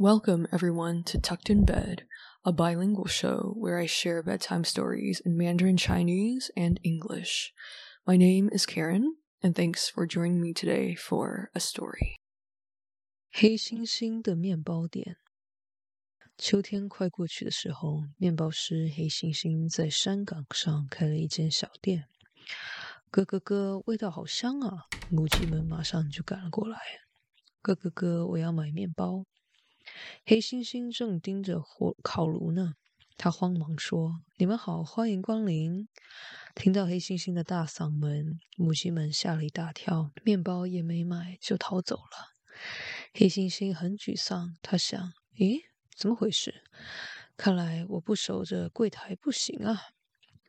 Welcome, everyone, to Tucked in Bed, a bilingual show where I share bedtime stories in Mandarin Chinese and English. My name is Karen, and thanks for joining me today for a story. 黑猩猩的面包店。秋天快过去的时候，面包师黑猩猩在山岗上开了一间小店。咯咯咯，味道好香啊！母鸡们马上就赶了过来。咯咯咯，我要买面包。 黑猩猩正盯着火烤炉呢，他慌忙说：“你们好，欢迎光临！”听到黑猩猩的大嗓门，母鸡们吓了一大跳，面包也没买就逃走了。黑猩猩很沮丧，他想：“咦，怎么回事？看来我不守着柜台不行啊！”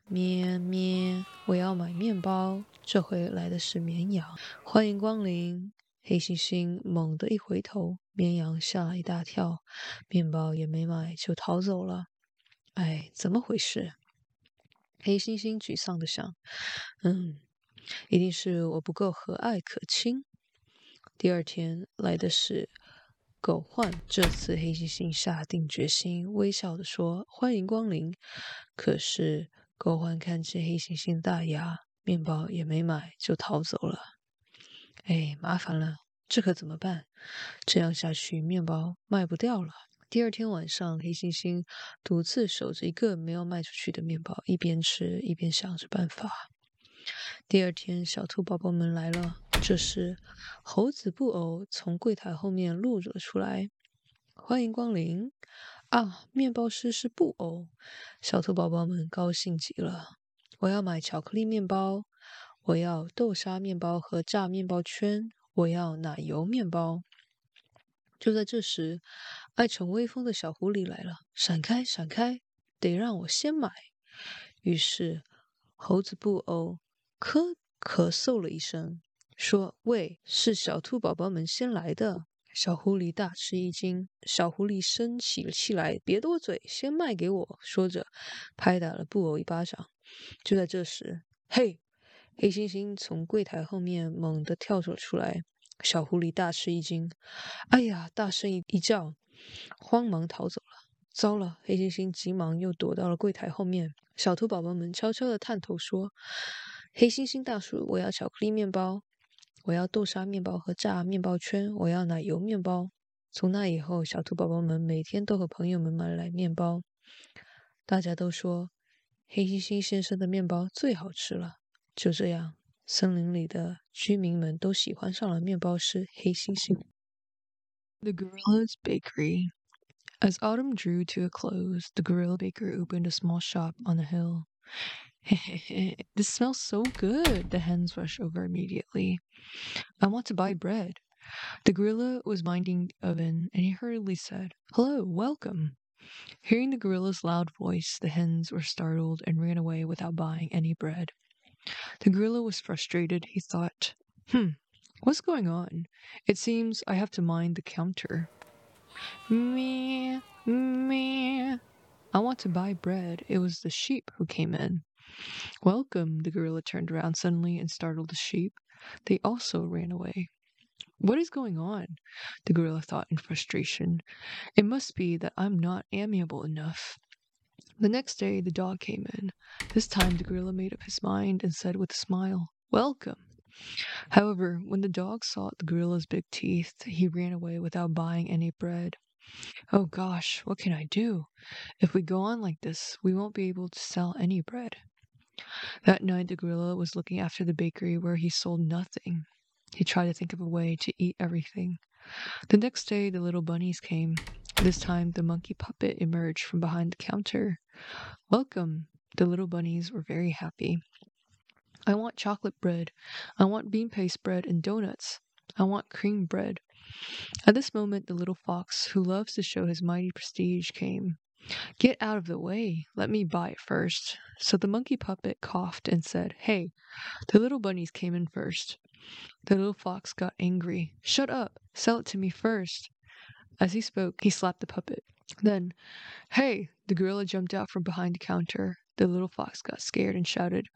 咩咩，我要买面包。这回来的是绵羊，欢迎光临。黑猩猩猛地一回头，绵羊吓了一大跳，面包也没买就逃走了。哎，怎么回事？黑猩猩沮丧的想：“嗯，一定是我不够和蔼可亲。”第二天来的是狗焕，这次黑猩猩下定决心，微笑的说：“欢迎光临。”可是狗焕看见黑猩猩大牙，面包也没买就逃走了。哎，麻烦了，这可怎么办？这样下去，面包卖不掉了。第二天晚上，黑猩猩独自守着一个没有卖出去的面包，一边吃一边想着办法。第二天，小兔宝宝们来了。这时，猴子布偶从柜台后面露了出来：“欢迎光临！”啊，面包师是布偶。小兔宝宝们高兴极了。我要买巧克力面包。我要豆沙面包和炸面包圈，我要奶油面包。就在这时，爱逞威风的小狐狸来了，闪开，闪开，得让我先买。于是，猴子布偶咳咳嗽了一声，说：“喂，是小兔宝宝们先来的。”小狐狸大吃一惊，小狐狸生起了气来：“别多嘴，先卖给我！”说着，拍打了布偶一巴掌。就在这时，嘿！黑猩猩从柜台后面猛地跳了出来，小狐狸大吃一惊，哎呀，大声一一叫，慌忙逃走了。糟了！黑猩猩急忙又躲到了柜台后面。小兔宝宝们悄悄地探头说：“黑猩猩大叔，我要巧克力面包，我要豆沙面包和炸面包圈，我要奶油面包。”从那以后，小兔宝宝们每天都和朋友们买来面包。大家都说，黑猩猩先生的面包最好吃了。就这样，森林里的居民们都喜欢上了面包师黑猩猩。The Gorilla's Bakery. As autumn drew to a close, the gorilla baker opened a small shop on the hill. this smells so good, the hens rushed over immediately. I want to buy bread. The gorilla was minding the oven, and he hurriedly said, Hello, welcome. Hearing the gorilla's loud voice, the hens were startled and ran away without buying any bread. The gorilla was frustrated. He thought, hmm, what's going on? It seems I have to mind the counter. Meh, meh. I want to buy bread. It was the sheep who came in. Welcome, the gorilla turned around suddenly and startled the sheep. They also ran away. What is going on? The gorilla thought in frustration. It must be that I'm not amiable enough. The next day the dog came in. This time the gorilla made up his mind and said with a smile, Welcome. However, when the dog saw the gorilla's big teeth, he ran away without buying any bread. Oh gosh, what can I do? If we go on like this, we won't be able to sell any bread. That night, the gorilla was looking after the bakery where he sold nothing. He tried to think of a way to eat everything. The next day, the little bunnies came. This time, the monkey puppet emerged from behind the counter. Welcome! The little bunnies were very happy. I want chocolate bread. I want bean paste bread and donuts. I want cream bread. At this moment, the little fox, who loves to show his mighty prestige, came. Get out of the way. Let me buy it first. So the monkey puppet coughed and said, Hey, the little bunnies came in first. The little fox got angry. Shut up! Sell it to me first. As he spoke, he slapped the puppet. Then, Hey! The gorilla jumped out from behind the counter. The little fox got scared and shouted,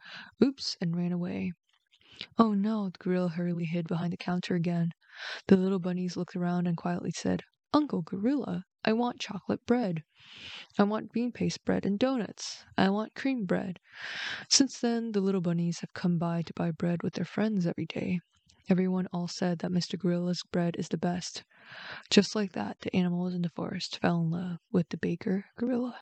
Oops! and ran away. Oh no! The gorilla hurriedly hid behind the counter again. The little bunnies looked around and quietly said, Uncle Gorilla, I want chocolate bread. I want bean paste bread and donuts. I want cream bread. Since then, the little bunnies have come by to buy bread with their friends every day. Everyone all said that Mr. Gorilla's bread is the best. Just like that, the animals in the forest fell in love with the baker gorilla.